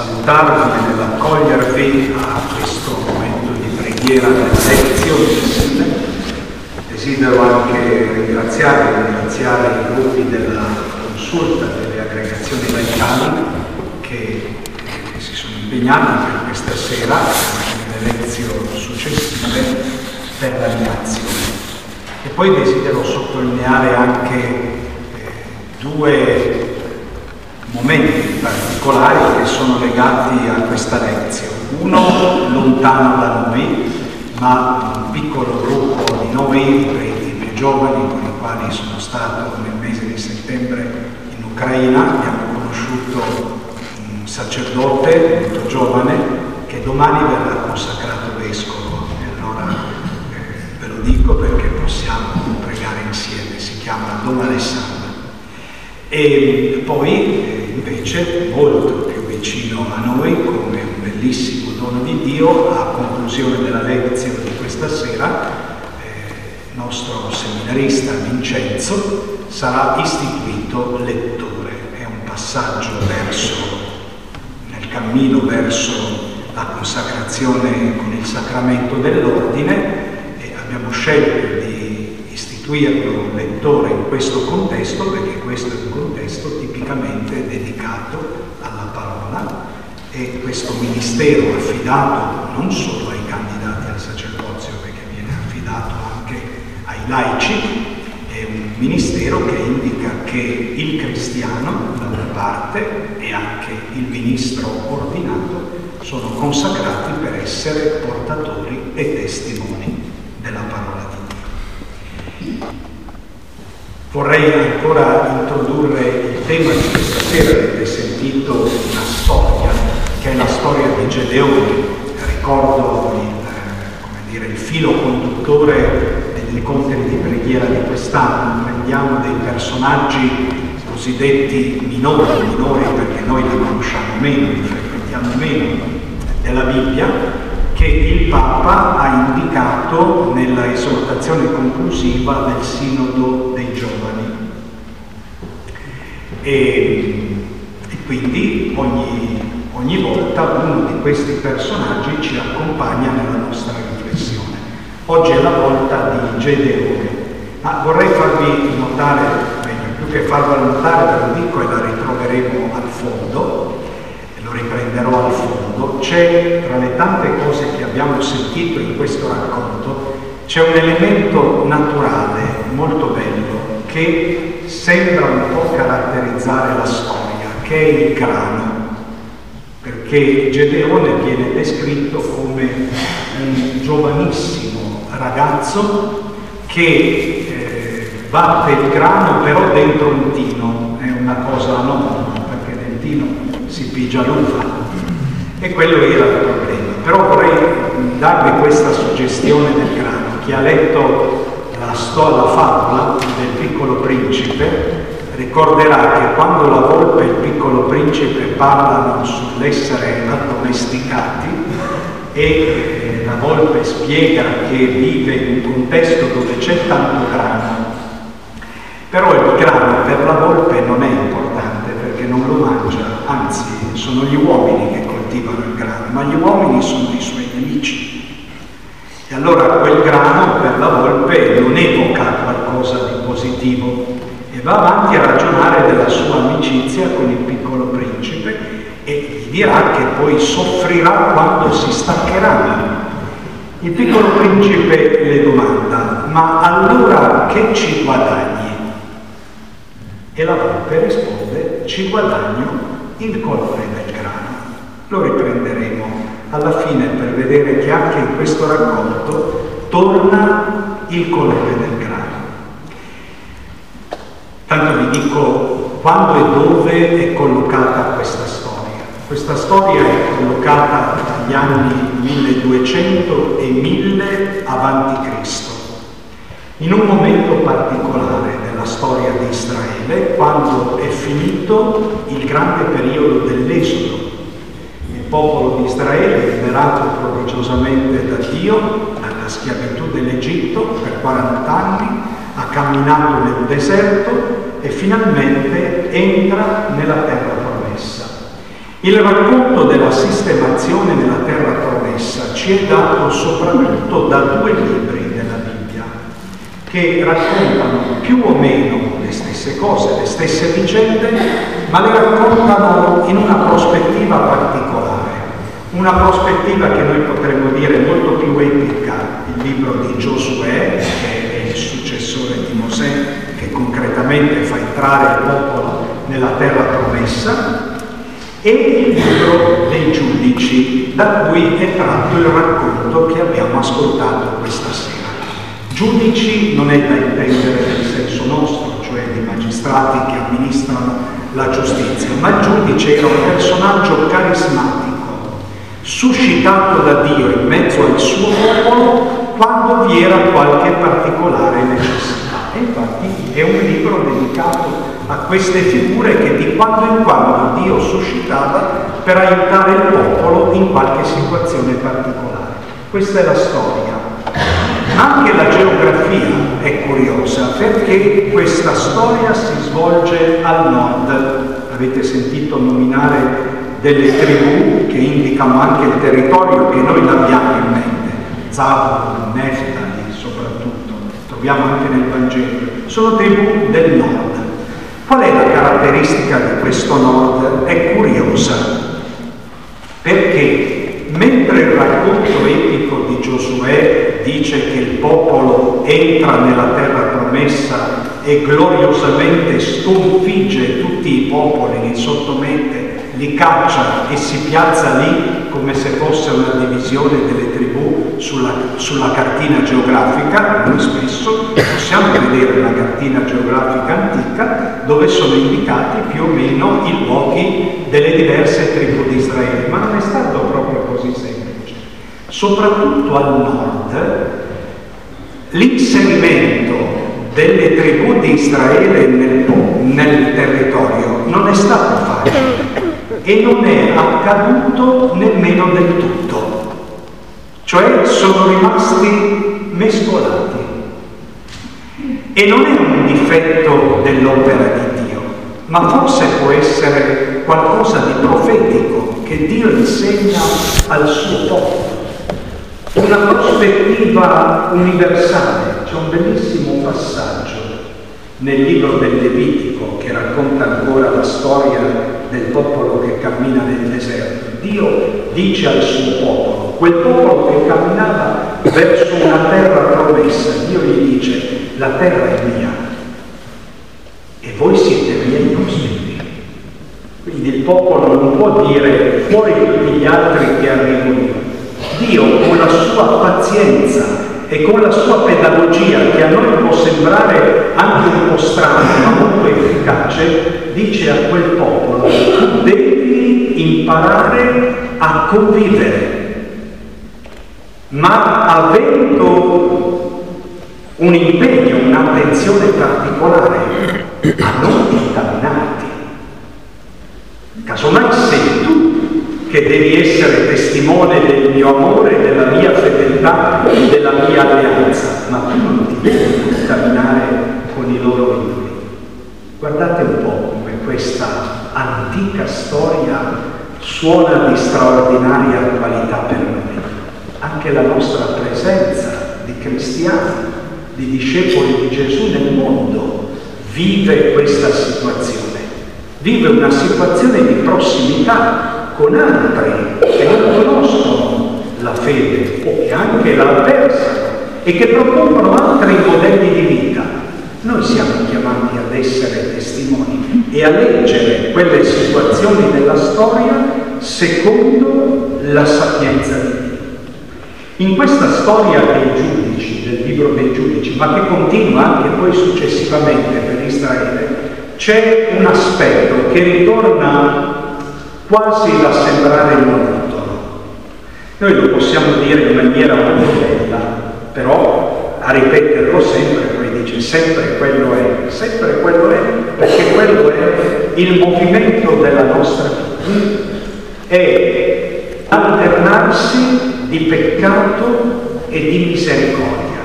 salutarvi e nell'accogliervi a questo momento di preghiera del Lezio missile. Desidero anche ringraziare e ringraziare i gruppi della consulta delle aggregazioni laicali che eh, si sono impegnati per questa sera, nelle lezioni successive, per l'animazione. E poi desidero sottolineare anche eh, due momenti particolari che sono legati a questa lezione. Uno lontano da noi, ma un piccolo gruppo di noi, i preti più giovani, con i quali sono stato nel mese di settembre in Ucraina, abbiamo conosciuto un sacerdote molto giovane che domani verrà consacrato vescovo. E allora eh, ve lo dico perché possiamo pregare insieme, si chiama Don Alessandro. E poi invece molto più vicino a noi come un bellissimo dono di Dio a conclusione della lezione di questa sera eh, il nostro seminarista Vincenzo sarà istituito lettore. È un passaggio verso nel cammino verso la consacrazione con il sacramento dell'ordine e abbiamo scelto di istituirlo lettore in questo contesto perché questo è un contesto tipicamente dedicato alla parola e questo ministero affidato non solo ai candidati al sacerdozio perché viene affidato anche ai laici, è un ministero che indica che il cristiano da una parte e anche il ministro ordinato sono consacrati per essere portatori e testimoni della parola di Dio. Vorrei ancora introdurre il tema di questa sera, avete sentito una storia, che è la storia di Gedeone. Ricordo il, dire, il filo conduttore degli incontri di preghiera di quest'anno. Prendiamo dei personaggi cosiddetti minori, minori perché noi li conosciamo meno, li frequentiamo meno, della Bibbia, che il Papa ha indicato nella esortazione conclusiva del Sinodo. E, e quindi ogni, ogni volta uno di questi personaggi ci accompagna nella nostra riflessione. Oggi è la volta di Gedeone, ma vorrei farvi notare, meglio, più che farvela notare, ve lo dico e la ritroveremo al fondo, lo riprenderò al fondo, c'è tra le tante cose che abbiamo sentito in questo racconto, c'è un elemento naturale molto bello che sembra un po' caratterizzare la storia, che è il grano, perché Gedeone viene descritto come un giovanissimo ragazzo che eh, batte il grano però dentro un tino, è una cosa anomala perché nel tino si pigia l'uva e quello era il problema. Però vorrei darvi questa suggestione del grano. Chi ha letto storia, la favola del piccolo principe ricorderà che quando la volpe e il piccolo principe parlano sull'essere addomesticati e eh, la volpe spiega che vive in un contesto dove c'è tanto grano, però il grano per la volpe non è importante perché non lo mangia, anzi sono gli uomini che coltivano il grano, ma gli uomini sono i suoi nemici. Allora quel grano per la volpe non evoca qualcosa di positivo e va avanti a ragionare della sua amicizia con il piccolo principe e gli dirà che poi soffrirà quando si staccheranno. Il piccolo principe le domanda, ma allora che ci guadagni? E la volpe risponde, ci guadagno il colore del grano. Lo riprenderemo alla fine per vedere che anche in questo racconto torna il colore del grano. Tanto vi dico quando e dove è collocata questa storia. Questa storia è collocata tra gli anni 1200 e 1000 avanti Cristo, in un momento particolare della storia di Israele, quando è finito il grande periodo dell'Esodo. Popolo di Israele, liberato prodigiosamente da Dio, dalla schiavitù dell'Egitto per 40 anni, ha camminato nel deserto e finalmente entra nella terra promessa. Il racconto della sistemazione nella terra promessa ci è dato soprattutto da due libri della Bibbia che raccontano più o meno le stesse cose, le stesse vicende, ma le raccontano in una prospettiva particolare, una prospettiva che noi potremmo dire molto più epica, il libro di Giosuè, che è il successore di Mosè, che concretamente fa entrare il popolo nella terra promessa, e il libro dei giudici, da cui è tratto il racconto che abbiamo ascoltato questa sera. Giudici non è da intendere nel senso nostro, cioè di magistrati che amministrano la giustizia, ma giudice era un personaggio carismatico, suscitato da Dio in mezzo al suo popolo quando vi era qualche particolare necessità. E infatti è un libro dedicato a queste figure che di quando in quando Dio suscitava per aiutare il popolo in qualche situazione particolare. Questa è la storia. Anche la geografia è curiosa perché questa storia si svolge al nord. Avete sentito nominare delle tribù indicano anche il territorio che noi l'abbiamo in mente. Zabulon, Neftali soprattutto, troviamo anche nel Vangelo. Sono tribù del nord. Qual è la caratteristica di questo nord? È curiosa, perché mentre il racconto epico di Giosuè dice che il popolo entra nella terra promessa e gloriosamente sconfigge tutti i popoli, li sottomette li caccia e si piazza lì come se fosse una divisione delle tribù sulla, sulla cartina geografica, noi spesso possiamo vedere la cartina geografica antica dove sono indicati più o meno i luoghi delle diverse tribù di Israele, ma non è stato proprio così semplice. Soprattutto al nord l'inserimento delle tribù di Israele nel, nel territorio non è stato facile e non è accaduto nemmeno del tutto, cioè sono rimasti mescolati. E non è un difetto dell'opera di Dio, ma forse può essere qualcosa di profetico che Dio insegna al suo popolo. Una prospettiva universale, c'è un bellissimo passaggio nel libro del Levitico che racconta ancora la storia del popolo che cammina nel deserto. Dio dice al suo popolo, quel popolo che camminava verso una terra promessa, Dio gli dice, la terra è mia e voi siete miei ospiti. Quindi il popolo non può dire fuori tutti gli altri che arrivo io. Dio con la sua pazienza e con la sua pedagogia, che a noi può sembrare anche un po' strana, ma molto efficace, dice a quel popolo, tu devi imparare a convivere, ma avendo un impegno, un'attenzione particolare a non contaminarti. Casomai che devi essere testimone del mio amore, della mia fedeltà, della mia alleanza, ma tu non ti devi contaminare con i loro idoli. Guardate un po' come questa antica storia suona di straordinaria attualità per noi. Anche la nostra presenza di cristiani, di discepoli di Gesù nel mondo, vive questa situazione. Vive una situazione di prossimità con altri che non conoscono la fede o che anche la avversano e che propongono altri modelli di vita. Noi siamo chiamati ad essere testimoni e a leggere quelle situazioni della storia secondo la sapienza di Dio. In questa storia dei giudici, del libro dei giudici, ma che continua anche poi successivamente per Israele, c'è un aspetto che ritorna quasi da sembrare monotono. Noi lo possiamo dire in maniera molto bella, però a ripeterlo sempre, poi dice sempre quello è, sempre quello è, perché quello è il movimento della nostra vita. È alternarsi di peccato e di misericordia.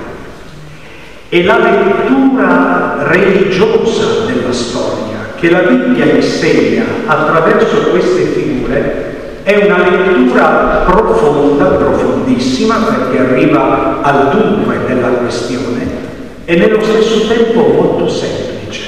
E la lettura religiosa della storia che la Bibbia insegna attraverso queste figure è una lettura profonda, profondissima, perché arriva al dunque della questione e nello stesso tempo molto semplice.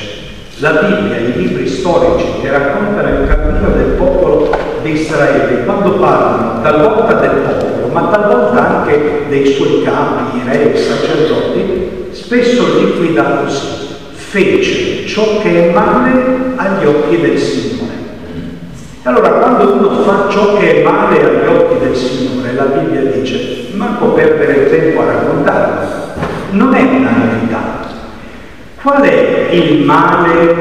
La Bibbia, i libri storici che raccontano il cammino del popolo di Israele, quando parlano talvolta del popolo, ma talvolta anche dei suoi capi, i re, i sacerdoti, spesso liquida così. Fece ciò che è male agli occhi del Signore allora quando uno fa ciò che è male agli occhi del Signore, la Bibbia dice, manco perdere tempo a raccontarlo, non è una novità. Qual è il male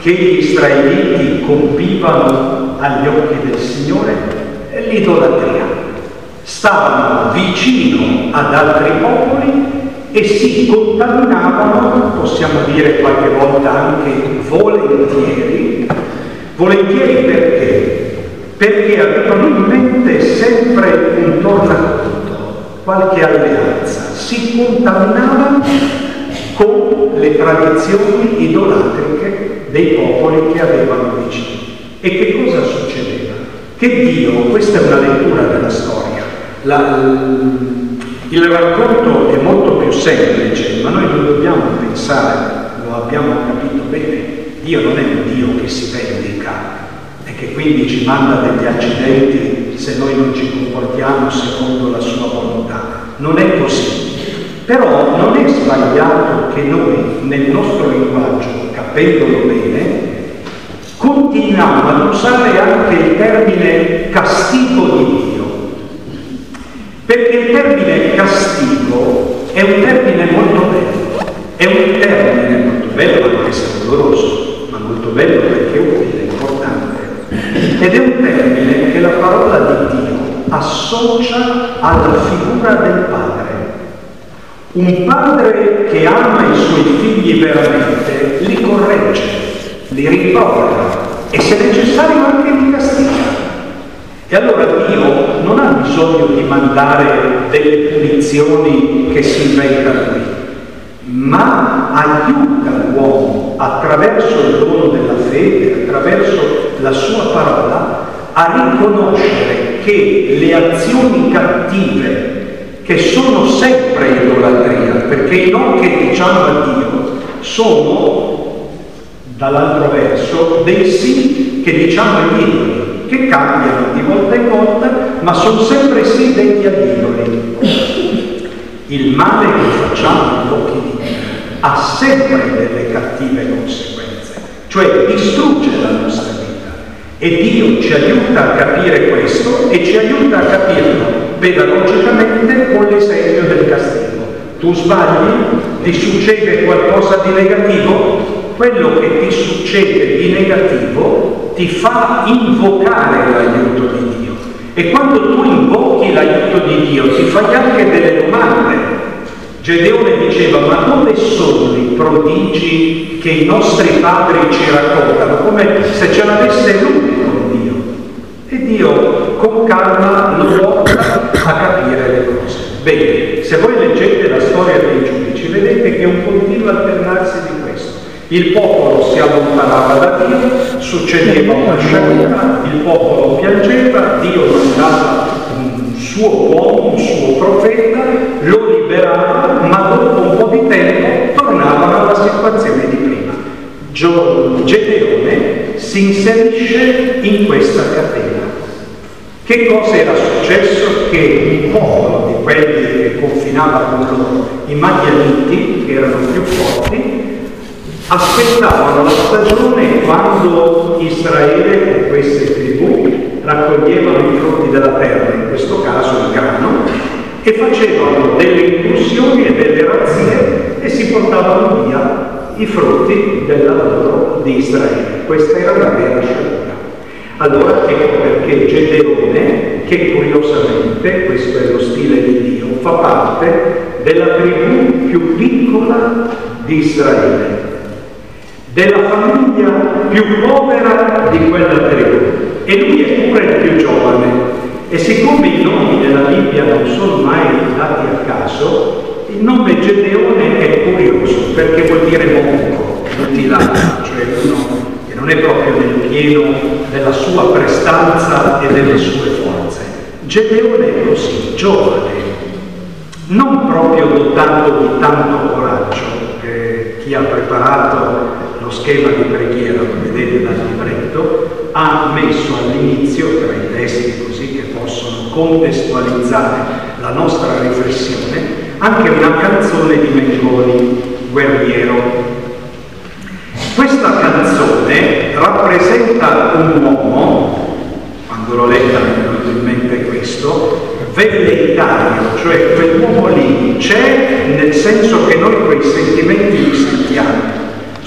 che gli israeliti compivano agli occhi del Signore? L'idolatria. Stavano vicino ad altri popoli e si contaminavano, possiamo dire qualche volta anche volentieri, Volentieri perché? Perché avevano in mente sempre un tornaconto, qualche alleanza. Si contaminavano con le tradizioni idolatriche dei popoli che avevano vicino. E che cosa succedeva? Che Dio, questa è una lettura della storia, la, il racconto è molto più semplice, ma noi non dobbiamo pensare, lo abbiamo capito bene, Dio non è un Dio che si vendica e che quindi ci manda degli accidenti se noi non ci comportiamo secondo la sua volontà. Non è così. Però non è sbagliato che noi nel nostro linguaggio, capendolo bene, continuiamo ad usare anche il termine castigo di Dio. Perché il termine castigo è un termine molto bello, è un termine molto bello anche se doloroso molto bello perché utile, importante, ed è un termine che la parola di Dio associa alla figura del padre. Un padre che ama i suoi figli veramente li corregge, li rimprovera e se necessario anche li castiga. E allora Dio non ha bisogno di mandare delle punizioni che si inventa lui, ma aiuta l'uomo attraverso il dono della fede, attraverso la sua parola, a riconoscere che le azioni cattive, che sono sempre idolatria, perché i no che diciamo a Dio sono, dall'altro verso, dei sì che diciamo agli idoli, che cambiano di volta in volta, ma sono sempre sì detti agli idoli. Il male che facciamo agli occhi di Dio ha sempre delle cattive conseguenze, cioè distrugge la nostra vita. E Dio ci aiuta a capire questo e ci aiuta a capirlo pedagogicamente con l'esempio del castigo. Tu sbagli, ti succede qualcosa di negativo, quello che ti succede di negativo ti fa invocare l'aiuto di Dio. E quando tu invochi l'aiuto di Dio ti fai anche delle domande. Gedeone diceva, ma dove sono i prodigi che i nostri padri ci raccontano? Come se ce l'avesse lui con Dio. E Dio con calma lo porta a capire le cose. Bene, se voi leggete la storia dei giudici, vedete che è un continuo alternarsi di il popolo si allontanava da Dio, succedeva una scelta, il popolo piangeva, Dio mandava un suo uomo, un suo profeta, lo liberava, ma dopo un po' di tempo tornavano alla situazione di prima. Gedeone si inserisce in questa catena. Che cosa era successo? Che un popolo di quelli che confinava con loro, i Madianiti, che erano più forti, aspettavano la stagione quando Israele con queste tribù raccoglievano i frutti della terra, in questo caso il grano, e facevano delle incursioni e delle razzie e si portavano via i frutti del lavoro di Israele. Questa era la vera scelta. Allora ecco perché Gedeone, che curiosamente, questo è lo stile di Dio, fa parte della tribù più piccola di Israele, della famiglia più povera di quella tribù e lui è pure il più giovane e siccome i nomi della Bibbia non sono mai dati a caso il nome Gedeone è curioso perché vuol dire monco, mutilata, cioè uno che non è proprio nel pieno della sua prestanza e delle sue forze. Gedeone è così, giovane, non proprio dotato di tanto coraggio, che chi ha preparato lo schema di preghiera, lo vedete dal libretto, ha messo all'inizio, tra i testi così che possono contestualizzare la nostra riflessione, anche una canzone di Mengoni, Guerriero. Questa canzone rappresenta un uomo, quando l'ho letta mi è venuto in mente questo, velleitario, cioè quell'uomo lì c'è nel senso che noi quei sentimenti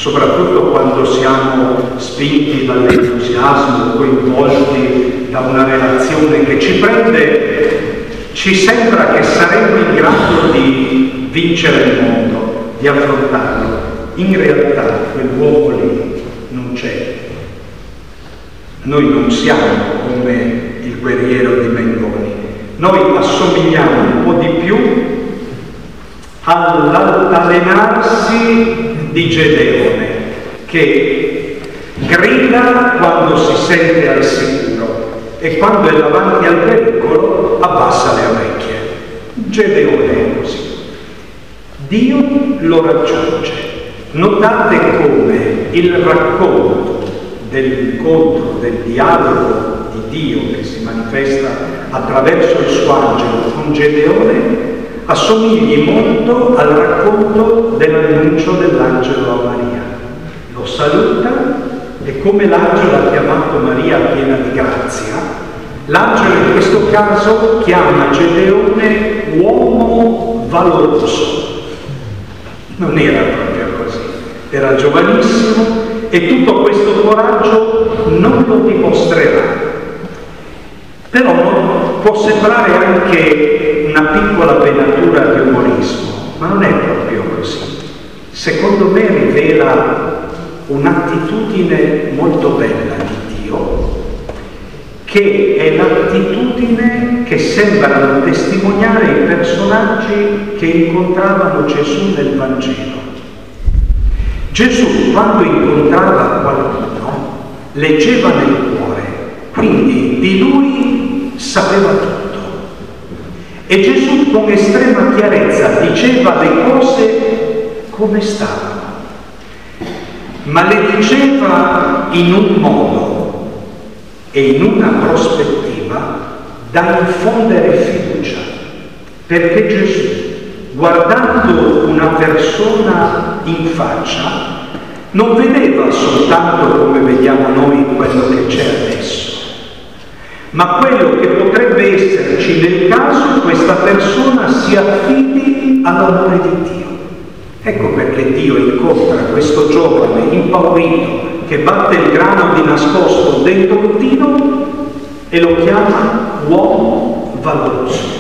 soprattutto quando siamo spinti dall'entusiasmo, coinvolti da una relazione che ci prende ci sembra che saremmo in grado di vincere il mondo, di affrontarlo. In realtà quell'uomo lì non c'è. Noi non siamo come il guerriero di Mengoni. Noi assomigliamo un po' di più all'altalenarsi di Gedeone, che grida quando si sente al sicuro e quando è davanti al pericolo abbassa le orecchie. Gedeone è così. Dio lo raggiunge. Notate come il racconto dell'incontro, del dialogo di Dio che si manifesta attraverso il suo angelo con Gedeone assomigli molto al racconto dell'annuncio dell'angelo a Maria. Lo saluta e come l'angelo ha chiamato Maria piena di grazia, l'angelo in questo caso chiama Gedeone uomo valoroso. Non era proprio così, era giovanissimo e tutto questo coraggio non lo dimostrerà. Però può sembrare anche una piccola venatura di umorismo, ma non è proprio così. Secondo me rivela un'attitudine molto bella di Dio, che è l'attitudine che sembrano testimoniare i personaggi che incontravano Gesù nel Vangelo. Gesù quando incontrava qualcuno leggeva nel cuore, quindi di lui sapeva tutto. E Gesù con estrema chiarezza diceva le cose come stavano. Ma le diceva in un modo e in una prospettiva da infondere fiducia, perché Gesù, guardando una persona in faccia, non vedeva soltanto come vediamo noi quello che c'è adesso, ma quello che potrebbe esserci nel caso questa persona si affidi all'amore di Dio. Ecco perché Dio incontra questo giovane impaurito che batte il grano di nascosto dentro un tino e lo chiama uomo valoroso.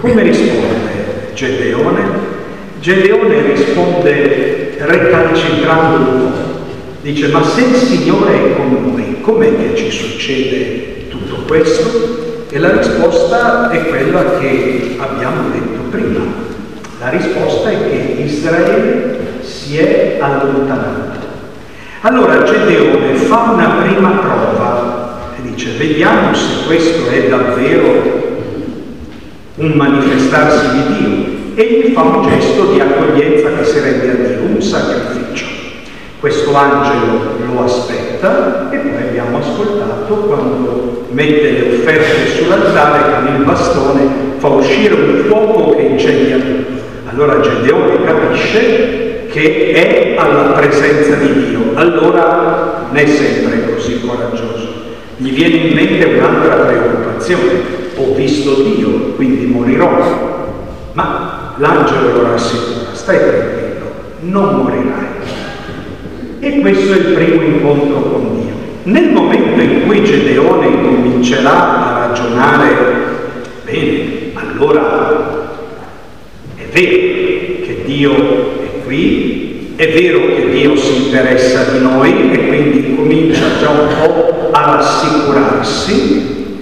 Come risponde Gedeone? Gedeone risponde recalcitrando un po'. Dice, ma se il Signore è con noi, com'è che ci succede tutto questo? E la risposta è quella che abbiamo detto prima la risposta è che Israele si è allontanato. Allora Gedeone fa una prima prova e dice vediamo se questo è davvero un manifestarsi di Dio e gli fa un gesto di accoglienza che si rende a Dio, un sacrificio. Questo angelo lo aspetta e poi ascoltato quando mette le offerte sull'altare con il bastone fa uscire un fuoco che incendia tutto. Allora Gedeone capisce che è alla presenza di Dio, allora non è sempre così coraggioso. Gli viene in mente un'altra preoccupazione, ho visto Dio, quindi morirò. Ma l'angelo lo rassicura, stai tranquillo, non morirai. E questo è il primo incontro con Dio. Nel momento in cui Gedeone comincerà a ragionare, bene, allora vero che Dio è qui, è vero che Dio si interessa di noi e quindi comincia già un po' a rassicurarsi,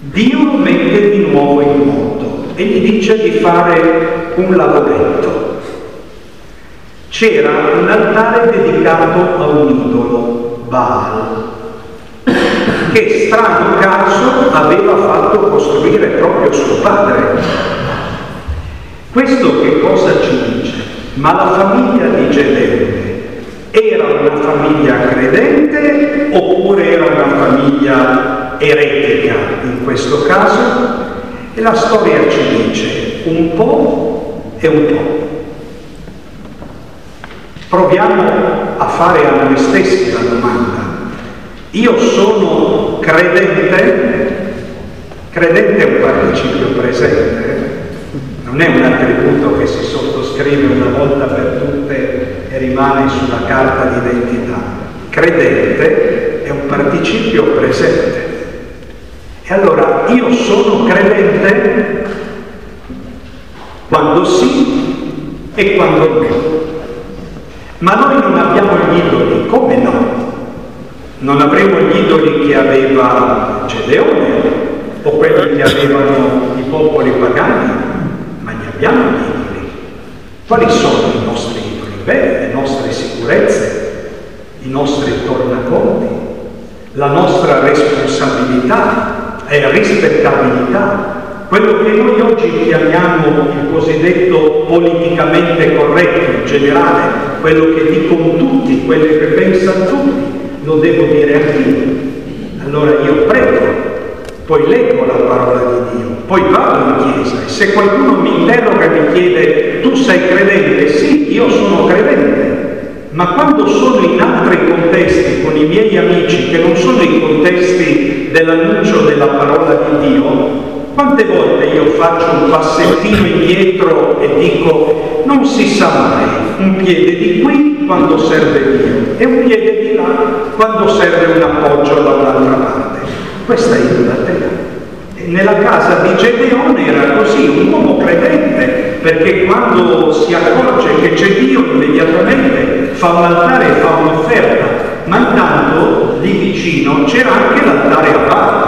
Dio mette di nuovo in moto e gli dice di fare un lavoretto. C'era un altare dedicato a un idolo, Baal, che strano caso aveva fatto costruire proprio suo padre. Questo che cosa ci dice? Ma la famiglia di Gedeone era una famiglia credente oppure era una famiglia eretica in questo caso? E la storia ci dice un po' e un po'. Proviamo a fare a noi stessi la domanda. Io sono credente? Credente è un participio presente, non è un attributo che si sottoscrive una volta per tutte e rimane sulla carta d'identità. Credente è un participio presente. E allora io sono credente quando sì e quando no. Ma noi non abbiamo gli idoli, come no? Non avremo gli idoli che aveva Gedeone o quelli che avevano i popoli pagani, ma ne abbiamo gli idoli. Quali sono i nostri idoli? Beh, le nostre sicurezze, i nostri tornaconti, la nostra responsabilità e rispettabilità, quello che noi oggi chiamiamo il cosiddetto politicamente corretto in generale, quello che dicono tutti, quello che pensano tutti, lo devo dire anch'io. Allora io prego, poi leggo la parola di Dio, poi vado in chiesa e se qualcuno mi interroga e mi chiede tu sei credente? Sì, io sono credente, ma quando sono in altri contesti con i miei amici che non sono i contesti dell'annuncio della parola di Dio, quante volte io faccio un passettino indietro e dico non si sa mai, un piede di qui quando serve Dio e un piede di là quando serve un appoggio da un'altra parte. Questa è idolatria. Nella casa di Gedeone era così, un uomo credente, perché quando si accorge che c'è Dio immediatamente fa un altare e fa un'offerta, ma intanto lì vicino c'era anche l'altare a Baal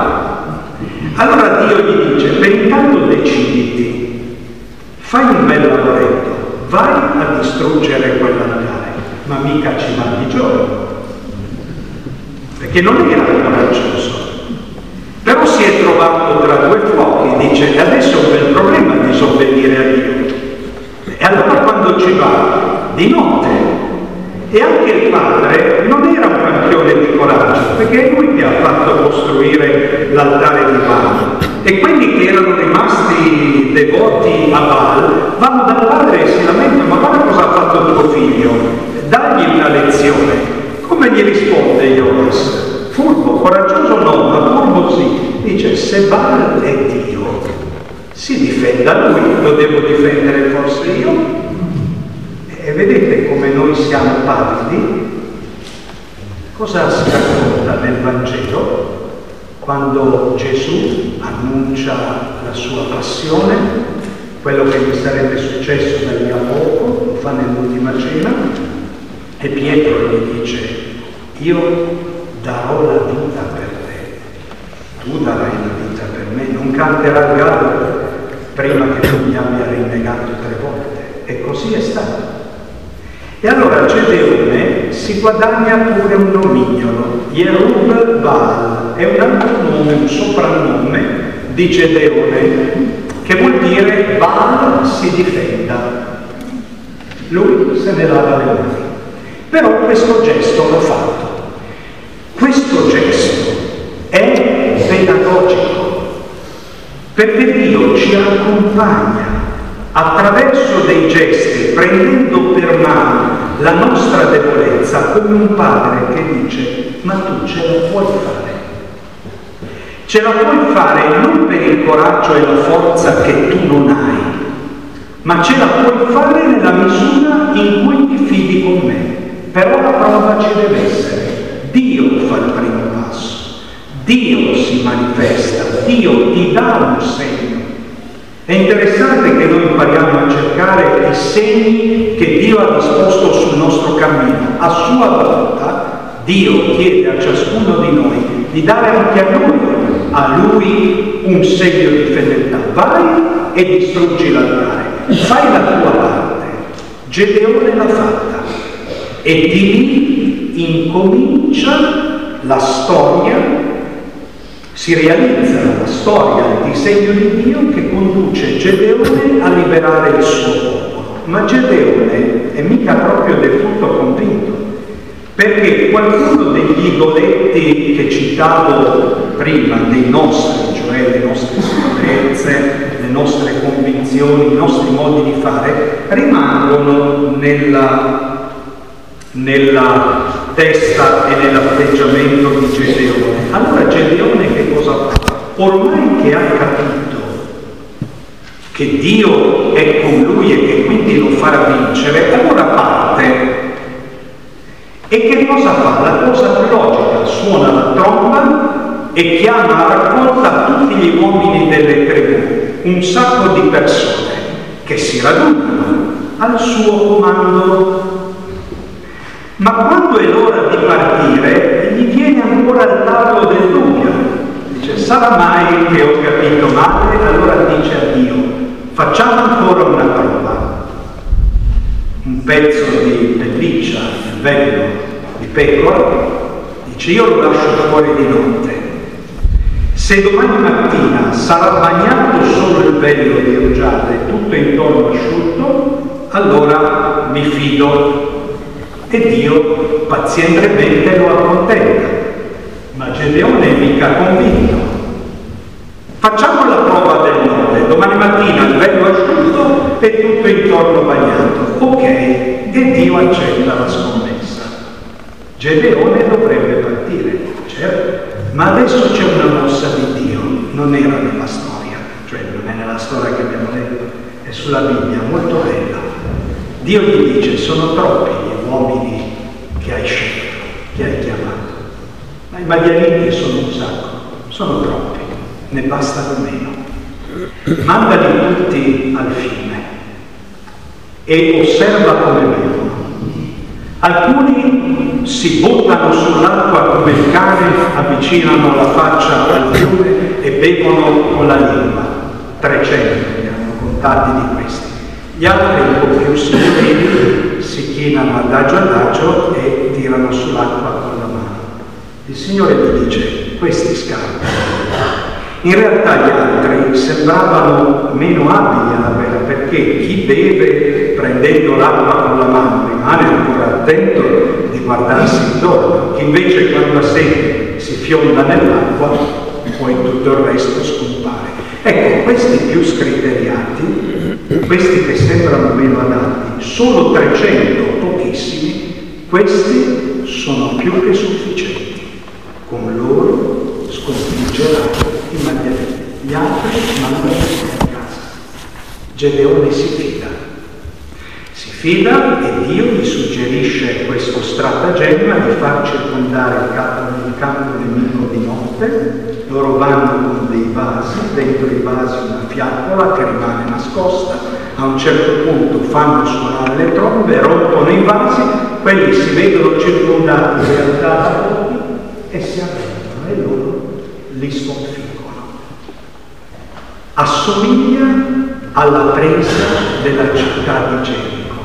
allora Dio gli dice, per intanto deciditi, fai un bel lavoretto, vai a distruggere quell'altare, ma mica ci va di giorno, perché non era coraggioso. Però si è trovato tra due fuochi, dice, adesso un bel problema disobbedire a Dio. E allora quando ci va, di notte, e anche il padre non era un campione di coraggio, perché è lui che ha fatto costruire l'altare di Baal. E quelli che erano rimasti devoti a Baal vanno dal padre e si lamentano, ma guarda cosa ha fatto tuo figlio, dagli una lezione. Come gli risponde Jonas? Furbo, coraggioso no, ma furbo sì. Dice, se Baal è Dio, si difenda lui, lo devo difendere forse io? E vedete come noi siamo pallidi? Cosa si racconta nel Vangelo quando Gesù annuncia la sua passione, quello che gli sarebbe successo da lì a poco, lo fa nell'ultima cena, e Pietro gli dice, io darò la vita per te, tu darai la vita per me, non canterà il gallo prima che tu mi abbia rinnegato tre volte. E così è stato. E allora Gedeone si guadagna pure un nomignolo, Yerub Baal, è un altro nome, un soprannome di Gedeone, che vuol dire Baal si difenda. Lui se ne lava le mani. Però questo gesto l'ha fatto. Questo gesto è pedagogico, perché Dio ci accompagna attraverso dei gesti, prendendo per mano la nostra debolezza, come un padre che dice, ma tu ce la puoi fare. Ce la puoi fare non per il coraggio e la forza che tu non hai, ma ce la puoi fare nella misura in cui ti fidi con me. Però la prova ci deve essere. Dio fa il primo passo. Dio si manifesta, Dio ti dà un segno. È interessante che noi impariamo a cercare i segni che Dio ha disposto sul nostro cammino. A sua volta Dio chiede a ciascuno di noi di dare anche a noi, a Lui, un segno di fedeltà. Vai e distruggi l'altare, fai la tua parte. Gedeone l'ha fatta e di lì incomincia la storia, si realizza la storia, il disegno di Dio che conduce Gedeone a liberare il suo popolo. Ma Gedeone è mica proprio del tutto convinto, perché qualcuno degli idoletti che citavo prima, dei nostri, cioè le nostre esperienze, le nostre convinzioni, i nostri modi di fare, rimangono nella, nella testa e nell'atteggiamento di Gedeone. Allora Gedeone che cosa fa? Ormai che ha capito che Dio è con lui e che quindi lo farà vincere, allora parte. E che cosa fa? La cosa più logica, suona la tromba e chiama a raccolta tutti gli uomini delle tribù, un sacco di persone che si radunano al suo comando. Ma quando è l'ora di partire, gli viene ancora il tavolo del dubbio. Dice, sarà mai che ho capito male? Allora dice a Dio, Facciamo ancora una prova. Un pezzo di pelliccia, il vello di pecora, dice io lo lascio fuori di notte. Se domani mattina sarà bagnato solo il vello di rugiada e tutto intorno asciutto, allora mi fido e Dio pazientemente lo accontenta. Ma Gedeone è mica convinto. Facciamo la prova del nome, domani mattina il vento asciutto e tutto intorno bagnato. Ok, e Dio accetta la scommessa. Gedeone dovrebbe partire, certo, ma adesso c'è una mossa di Dio, non era nella storia, cioè non è nella storia che abbiamo letto, è sulla Bibbia, molto bella. Dio gli dice, sono troppi uomini che hai scelto, che hai chiamato, ma i madianiti sono un sacco, sono troppi ne bastano meno. Mandali tutti al fiume e osserva come bevono. Alcuni si buttano sull'acqua come il cane, avvicinano la faccia al fiume e bevono con la lingua. 300 ne hanno contati di questi. Gli altri, un po' più signorili, si chinano adagio adagio e tirano sull'acqua con la mano. Il Signore gli dice, questi scappano in realtà gli altri sembravano meno abili alla guerra perché chi beve prendendo l'acqua con la mano rimane ancora attento di guardarsi intorno, chi invece quando ha sete si fionda nell'acqua poi tutto il resto scompare. Ecco, questi più scriteriati, questi che sembrano meno adatti, solo 300, pochissimi, questi sono più che sufficienti. Con loro sconfiggeranno i mantiene, gli altri mandano a casa. Gedeone si fida. Si fida e Dio gli suggerisce questo stratagemma di far circondare il campo, il campo nemico di notte. Loro vanno con dei vasi, dentro i vasi una fiaccola che rimane nascosta. A un certo punto fanno suonare le trombe, rompono i vasi, quelli si vedono circondati in realtà e si arrendono e loro li sconfiggono assomiglia alla presa della città di Gerico.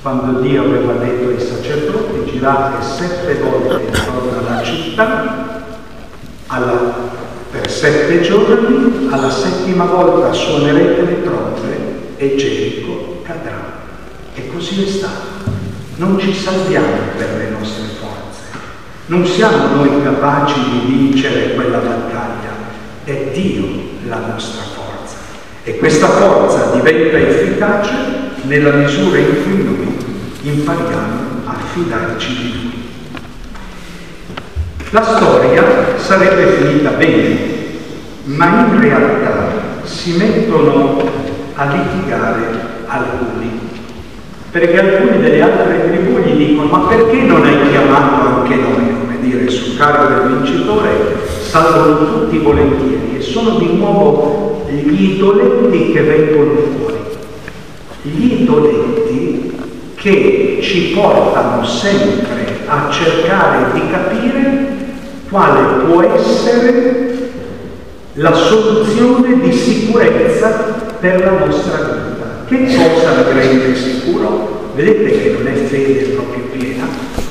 Quando Dio aveva detto ai sacerdoti girate sette volte intorno alla città, alla, per sette giorni, alla settima volta suonerete le trombe e Gerico cadrà. E così è stato. Non ci salviamo per le nostre forze. Non siamo noi capaci di vincere quella battaglia. È Dio la nostra forza. E questa forza diventa efficace nella misura in cui noi impariamo a fidarci di Lui. La storia sarebbe finita bene, ma in realtà si mettono a litigare alcuni, perché alcuni delle altre tribù gli dicono ma perché non hai chiamato anche noi, come dire, sul carro del vincitore salgono tutti volentieri e sono di nuovo gli idoletti che vengono fuori. Gli idoletti che ci portano sempre a cercare di capire quale può essere la soluzione di sicurezza per la nostra vita. Che cosa la rende sicuro? Vedete che non è fede proprio piena,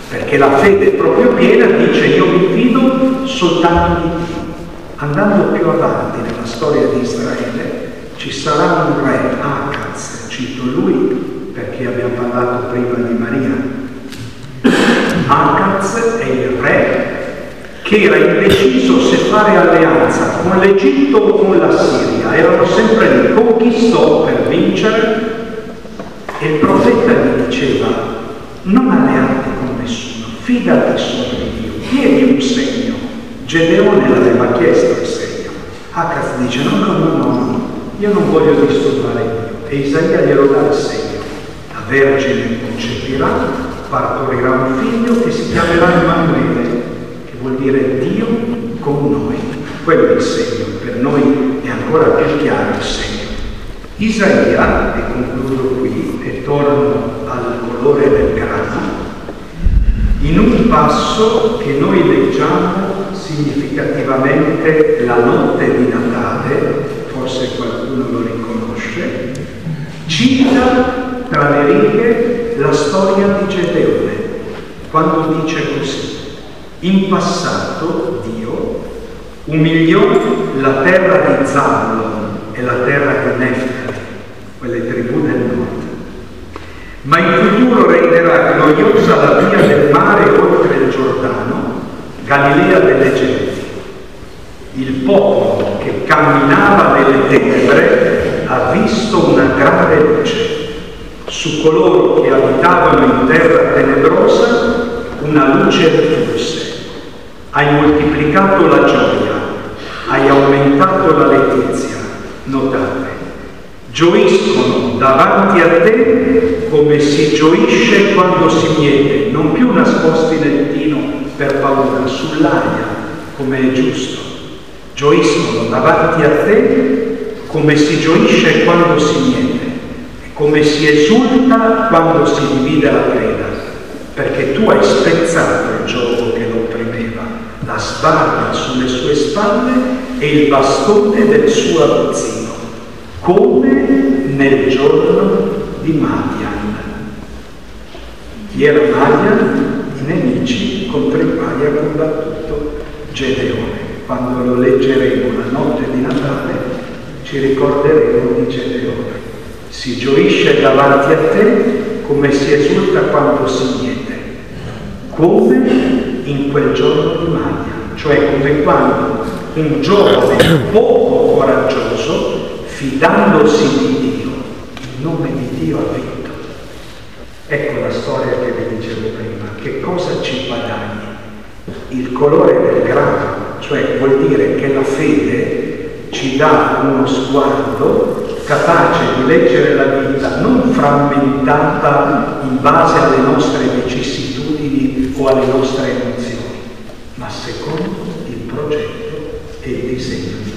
perché la fede proprio piena dice io mi fido soltanto di Dio. Andando più avanti nella storia di Israele ci sarà un re, Acaz, cito lui perché abbiamo parlato prima di Maria. Acaz è il re che era indeciso se fare alleanza con l'Egitto o con la Siria, erano sempre lì, conquistò per vincere e il profeta gli diceva non allearti con nessuno, fidati solo di Dio, chiedi un segno. Gedeone l'aveva chiesto il segno. Acaz dice no, no, no, no, io non voglio disturbare Dio. E Isaia glielo dà il segno. La Vergine concepirà, partorirà un figlio che si chiamerà Emanuele vuol dire Dio con noi. Quello è il segno, per noi è ancora più chiaro il segno. Isaia, e concludo qui, e torno al colore del grano, in un passo che noi leggiamo significativamente la notte di Natale, forse qualcuno lo riconosce, cita tra le righe la storia di Gedeone, quando dice così. In passato Dio umiliò la terra di Zalon e la terra di Neftali, quelle tribù del nord, ma in futuro renderà gloriosa la via del mare oltre il Giordano, Galilea delle genti. Il popolo che camminava nelle tenebre ha visto una grande luce. Su coloro che abitavano in terra tenebrosa una luce rifulse hai moltiplicato la gioia, hai aumentato la letizia. Notate, gioiscono davanti a te come si gioisce quando si miete, non più nascosti nel tino per paura, sull'aria, come è giusto. Gioiscono davanti a te come si gioisce quando si miete, come si esulta quando si divide la preda, perché tu hai spezzato il gioco la sbarra sulle sue spalle e il bastone del suo aguzzino, come nel giorno di Madian. Chi era Madian? I nemici contro i quali ha combattuto Gedeone. Quando lo leggeremo la notte di Natale ci ricorderemo di Gedeone. Si gioisce davanti a te come si esulta quando si niente, come in quel giorno di maglia, cioè come quando un giovane poco coraggioso, fidandosi di Dio, in nome di Dio ha vinto. Ecco la storia che vi dicevo prima, che cosa ci guadagni? Il colore del grano, cioè vuol dire che la fede ci dà uno sguardo capace di leggere la vita non frammentata in base alle nostre vicissitudini o alle nostre emozioni, ma secondo il progetto e il disegno.